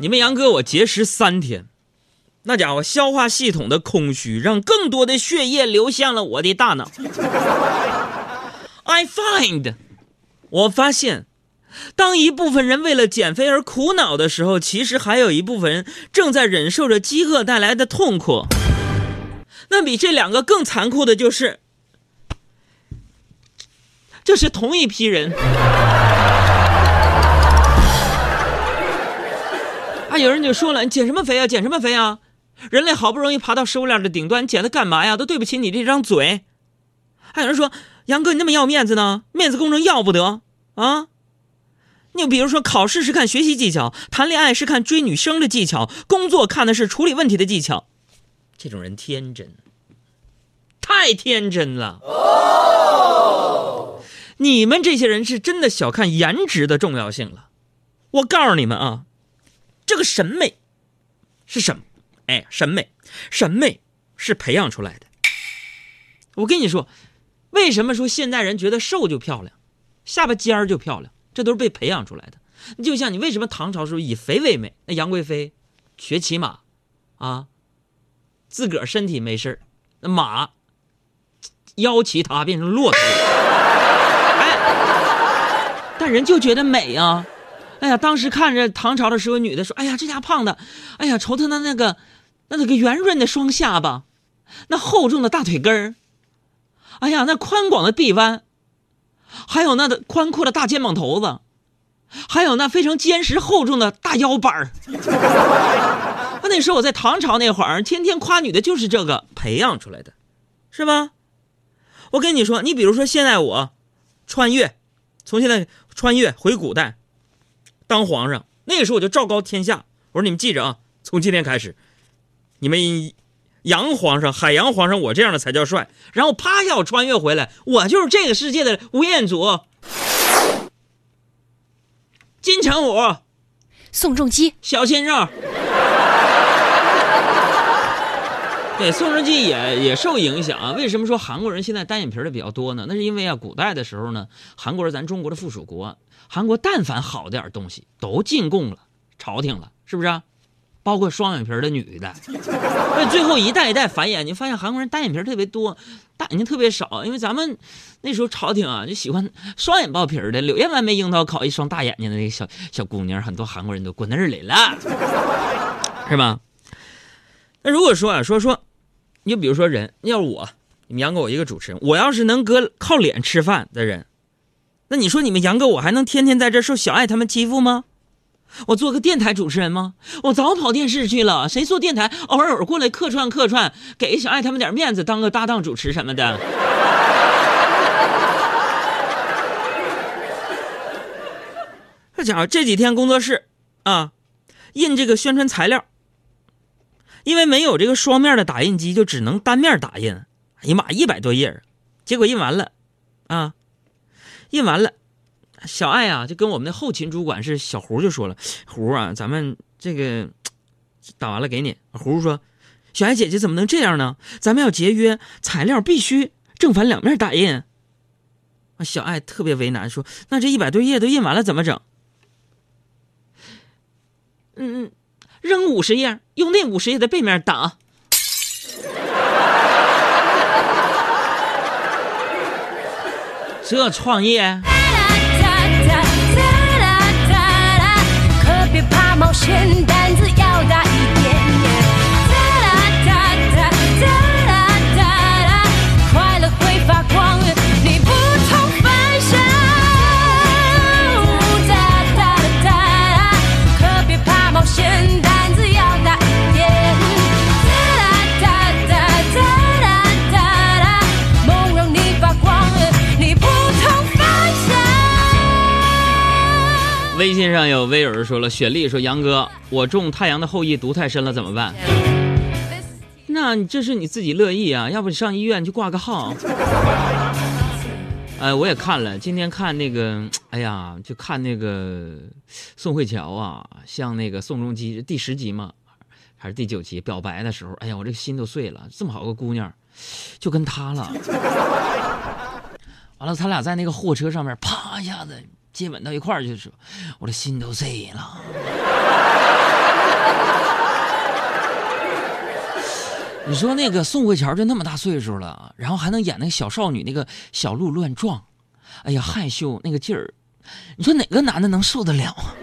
你们杨哥我节食三天，那家伙消化系统的空虚，让更多的血液流向了我的大脑。I find，我发现，当一部分人为了减肥而苦恼的时候，其实还有一部分人正在忍受着饥饿带来的痛苦。那比这两个更残酷的就是，这是同一批人。有人就说了：“你减什么肥啊？减什么肥啊？人类好不容易爬到食物链的顶端，减它干嘛呀？都对不起你这张嘴。”还有人说：“杨哥，你那么要面子呢？面子工程要不得啊！你比如说，考试是看学习技巧，谈恋爱是看追女生的技巧，工作看的是处理问题的技巧。这种人天真，太天真了。你们这些人是真的小看颜值的重要性了。我告诉你们啊。”这个审美是什么？哎，审美，审美是培养出来的。我跟你说，为什么说现代人觉得瘦就漂亮，下巴尖儿就漂亮？这都是被培养出来的。就像你为什么唐朝时候以肥为美？那杨贵妃学骑马啊，自个儿身体没事那马腰骑它变成骆驼，哎，但人就觉得美啊。哎呀，当时看着唐朝的时候，女的说：“哎呀，这家胖的，哎呀，瞅他那那个，那那个圆润的双下巴，那厚重的大腿根儿，哎呀，那宽广的臂弯，还有那的宽阔的大肩膀头子，还有那非常坚实厚重的大腰板儿。那时候我在唐朝那会儿，天天夸女的就是这个培养出来的，是吧？我跟你说，你比如说现在我穿越，从现在穿越回古代。”当皇上，那个时候我就昭告天下，我说你们记着啊，从今天开始，你们洋皇上、海洋皇上，我这样的才叫帅。然后啪一下，我穿越回来，我就是这个世界的吴彦祖、金城武、宋仲基、小鲜肉。对，宋仲基也也受影响啊。为什么说韩国人现在单眼皮的比较多呢？那是因为啊，古代的时候呢，韩国是咱中国的附属国，韩国但凡好点东西都进贡了朝廷了，是不是？包括双眼皮的女的，那最后一代一代繁衍，你发现韩国人单眼皮特别多，大眼睛特别少，因为咱们那时候朝廷啊就喜欢双眼爆皮的，柳叶弯眉樱桃口一双大眼睛的那个小小姑娘，很多韩国人都滚那儿来了，是吧？那如果说啊，说说。你就比如说人，要是我，你们杨哥我一个主持人，我要是能搁靠脸吃饭的人，那你说你们杨哥我还能天天在这受小爱他们欺负吗？我做个电台主持人吗？我早跑电视去了。谁做电台，偶尔过来客串客串，给小爱他们点面子，当个搭档主持什么的。这家伙这几天工作室啊，印这个宣传材料。因为没有这个双面的打印机，就只能单面打印。哎呀妈，一百多页结果印完了，啊，印完了，小爱啊就跟我们的后勤主管是小胡就说了：“胡啊，咱们这个打完了给你。”胡说：“小爱姐姐怎么能这样呢？咱们要节约材料，必须正反两面打印。”啊，小爱特别为难，说：“那这一百多页都印完了，怎么整？”嗯嗯。扔五十页，用那五十页的背面挡。这创业。可别怕冒险，胆子要大一点点微信上有微友说了，雪莉说：“杨哥，我中太阳的后裔毒太深了，怎么办？”那你这是你自己乐意啊？要不你上医院去挂个号？哎，我也看了，今天看那个，哎呀，就看那个宋慧乔啊，像那个宋仲基第十集嘛，还是第九集表白的时候，哎呀，我这个心都碎了。这么好个姑娘，就跟他了。完了，他俩在那个货车上面，啪一下子。接吻到一块儿去的时候，我的心都碎了。你说那个宋慧乔就那么大岁数了，然后还能演那个小少女那个小鹿乱撞，哎呀害羞那个劲儿，你说哪个男的能受得了啊？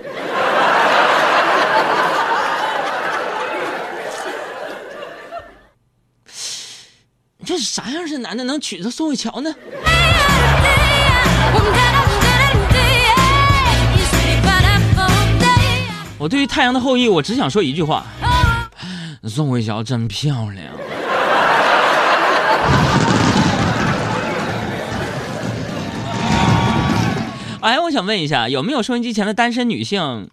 这啥样式男的能娶到宋慧乔呢？我对于《太阳的后裔》，我只想说一句话：宋慧乔真漂亮。哎，我想问一下，有没有收音机前的单身女性，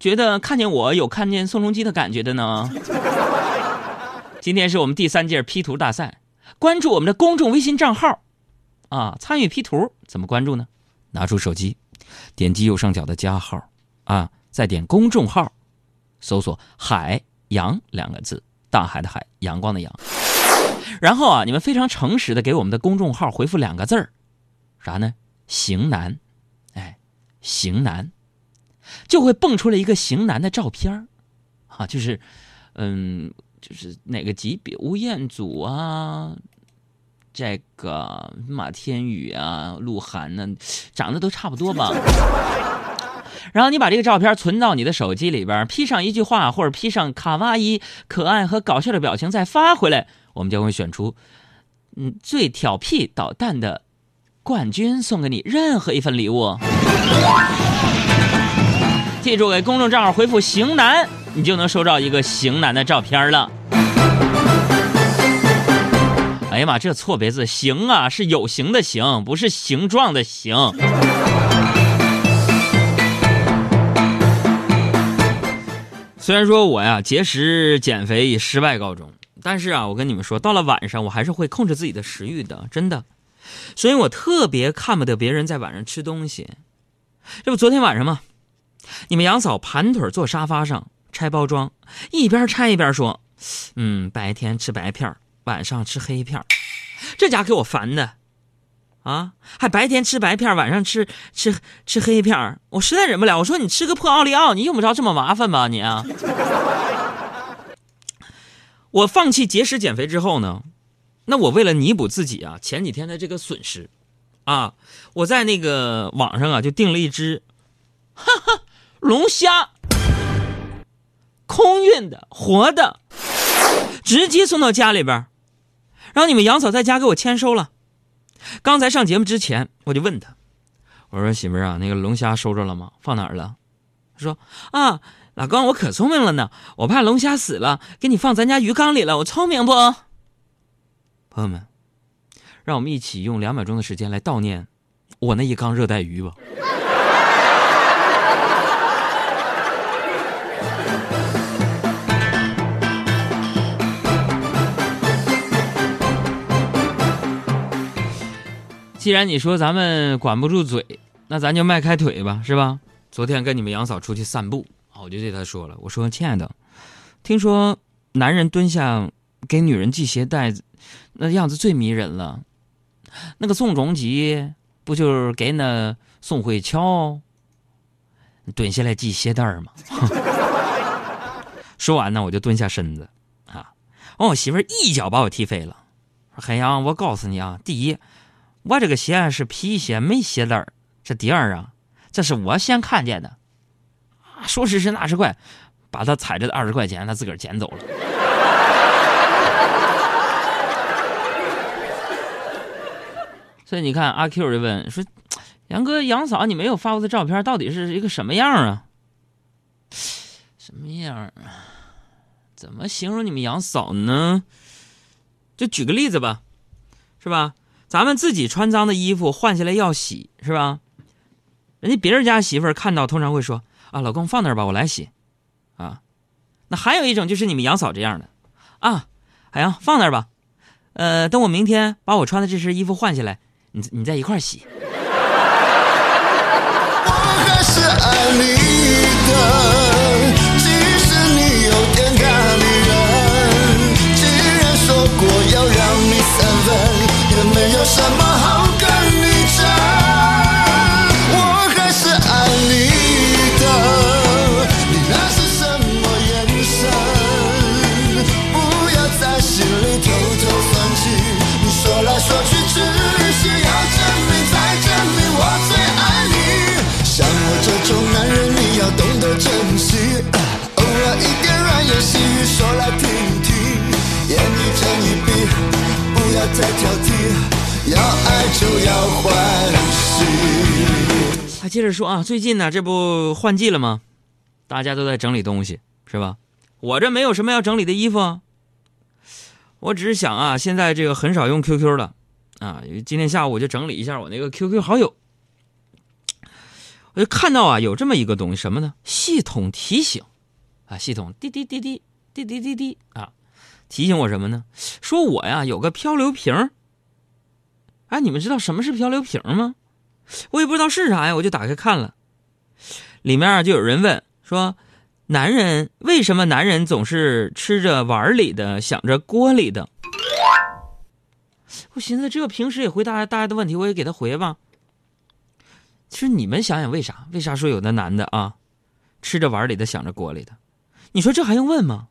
觉得看见我有看见宋仲基的感觉的呢？今天是我们第三届 P 图大赛，关注我们的公众微信账号，啊，参与 P 图怎么关注呢？拿出手机，点击右上角的加号，啊，再点公众号，搜索“海阳”两个字，大海的海，阳光的阳。然后啊，你们非常诚实的给我们的公众号回复两个字儿，啥呢？型男，哎，型男，就会蹦出来一个型男的照片儿，啊，就是，嗯。就是哪个级别？吴彦祖啊，这个马天宇啊，鹿晗呢，长得都差不多吧。然后你把这个照片存到你的手机里边，P 上一句话或者 P 上卡哇伊、可爱和搞笑的表情，再发回来，我们将会选出嗯最调皮捣蛋的冠军，送给你任何一份礼物。记住，给公众账号回复“型男”。你就能收到一个型男的照片了。哎呀妈，这错别字“型”啊，是有形的“形”，不是形状的“形”。虽然说我呀节食减肥以失败告终，但是啊，我跟你们说，到了晚上我还是会控制自己的食欲的，真的。所以我特别看不得别人在晚上吃东西。这不昨天晚上吗？你们杨嫂盘腿坐沙发上。拆包装，一边拆一边说：“嗯，白天吃白片晚上吃黑片这家给我烦的，啊，还白天吃白片晚上吃吃吃黑片我实在忍不了。我说你吃个破奥利奥，你用不着这么麻烦吧？你啊，我放弃节食减肥之后呢，那我为了弥补自己啊前几天的这个损失，啊，我在那个网上啊就订了一只，哈哈，龙虾。”空运的活的，直接送到家里边，让你们杨嫂在家给我签收了。刚才上节目之前，我就问他，我说媳妇儿啊，那个龙虾收着了吗？放哪儿了？他说啊，老公，我可聪明了呢，我怕龙虾死了，给你放咱家鱼缸里了。我聪明不？朋友们，让我们一起用两秒钟的时间来悼念我那一缸热带鱼吧。既然你说咱们管不住嘴，那咱就迈开腿吧，是吧？昨天跟你们杨嫂出去散步，我就对她说了，我说亲爱的，听说男人蹲下给女人系鞋带，那样子最迷人了。那个宋仲基不就是给那宋慧乔蹲下来系鞋带吗？说完呢，我就蹲下身子，啊，完我媳妇儿一脚把我踢飞了。海洋，我告诉你啊，第一。我这个鞋是皮鞋，没鞋带儿。这第二啊，这是我先看见的。啊说时迟，那时快，把他踩着的二十块钱，他自个儿捡走了。所以你看，阿 Q 就问说：“杨哥、杨嫂，你没有发过的照片，到底是一个什么样啊？什么样啊？怎么形容你们杨嫂呢？就举个例子吧，是吧？”咱们自己穿脏的衣服换下来要洗是吧？人家别人家媳妇儿看到通常会说啊，老公放那儿吧，我来洗，啊。那还有一种就是你们杨嫂这样的，啊，海洋放那儿吧，呃，等我明天把我穿的这身衣服换下来，你你再一块儿洗。有什么好接着说啊，最近呢，这不换季了吗？大家都在整理东西，是吧？我这没有什么要整理的衣服啊，我只是想啊，现在这个很少用 QQ 了啊，今天下午我就整理一下我那个 QQ 好友，我就看到啊，有这么一个东西，什么呢？系统提醒啊，系统滴滴滴滴滴滴滴滴啊，提醒我什么呢？说我呀有个漂流瓶哎，你们知道什么是漂流瓶吗？我也不知道是啥呀，我就打开看了，里面就有人问说。男人为什么男人总是吃着碗里的，想着锅里的？我寻思，这平时也回答大家的问题，我也给他回吧。其实你们想想，为啥？为啥说有的男的啊，吃着碗里的，想着锅里的？你说这还用问吗？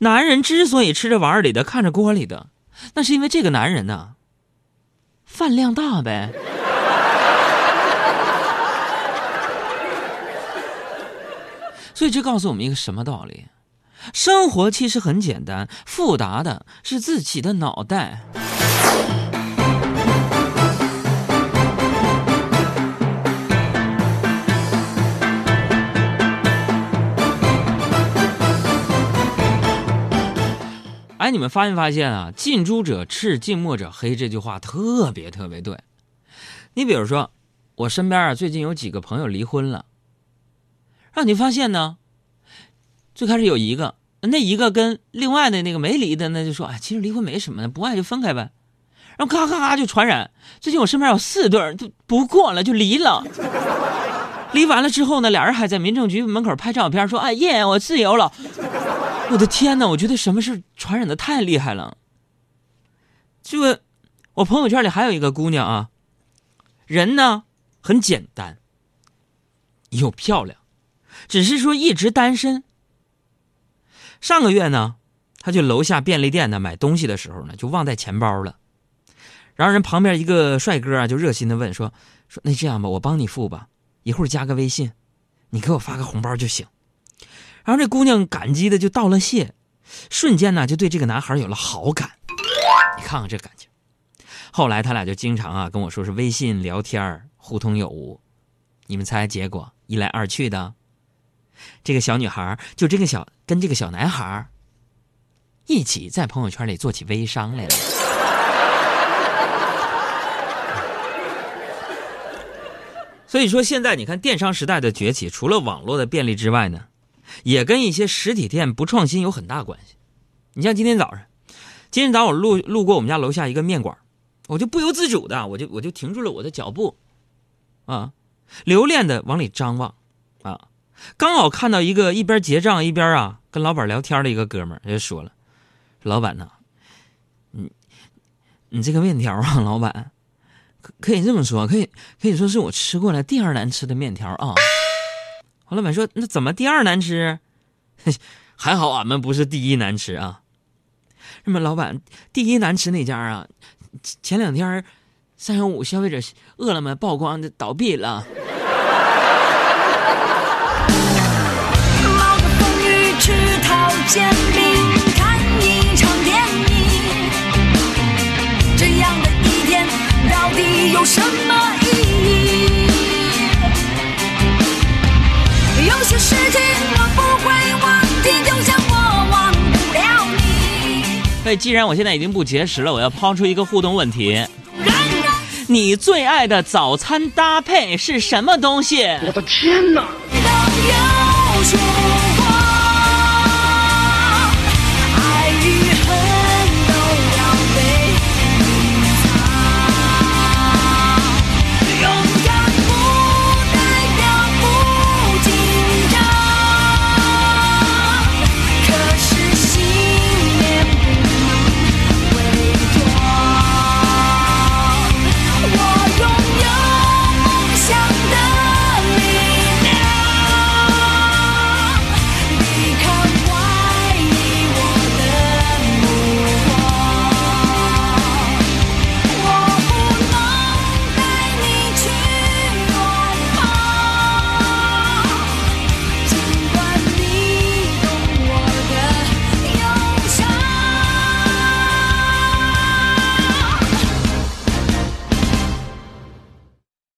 男人之所以吃着碗里的，看着锅里的，那是因为这个男人呢，饭量大呗。所以这告诉我们一个什么道理？生活其实很简单，复杂的是自己的脑袋。哎，你们发没发现啊？“近朱者赤，近墨者黑”这句话特别特别对。你比如说，我身边啊，最近有几个朋友离婚了。让你发现呢，最开始有一个，那一个跟另外的那个没离的，那就说，哎，其实离婚没什么的，不爱就分开呗。然后咔咔咔就传染。最近我身边有四对就不过了，就离了。离完了之后呢，俩人还在民政局门口拍照片，说，哎耶，我自由了。我的天哪，我觉得什么事传染的太厉害了。这，我朋友圈里还有一个姑娘啊，人呢很简单，又漂亮。只是说一直单身。上个月呢，他去楼下便利店呢买东西的时候呢，就忘带钱包了。然后人旁边一个帅哥啊，就热心的问说：“说那这样吧，我帮你付吧，一会儿加个微信，你给我发个红包就行。”然后这姑娘感激的就道了谢，瞬间呢就对这个男孩有了好感。你看看这感情。后来他俩就经常啊跟我说是微信聊天互通有无。你们猜结果一来二去的。这个小女孩就这个小跟这个小男孩一起在朋友圈里做起微商来了。所以说，现在你看电商时代的崛起，除了网络的便利之外呢，也跟一些实体店不创新有很大关系。你像今天早上，今天早上我路路过我们家楼下一个面馆，我就不由自主的，我就我就停住了我的脚步，啊，留恋的往里张望，啊。刚好看到一个一边结账一边啊跟老板聊天的一个哥们儿，就说了：“老板呐，你你这个面条啊，老板可可以这么说，可以可以说是我吃过了第二难吃的面条啊。”黄老板说：“那怎么第二难吃？还好俺们不是第一难吃啊。那么老板，第一难吃那家啊，前两天三幺五消费者饿了么曝光的倒闭了。”看一场电影，这样的一天到底有什么意义？有些事情我不会忘记，就像我忘不了你。所以，既然我现在已经不节食了，我要抛出一个互动问题：你最爱的早餐搭配是什么东西？我的天哪！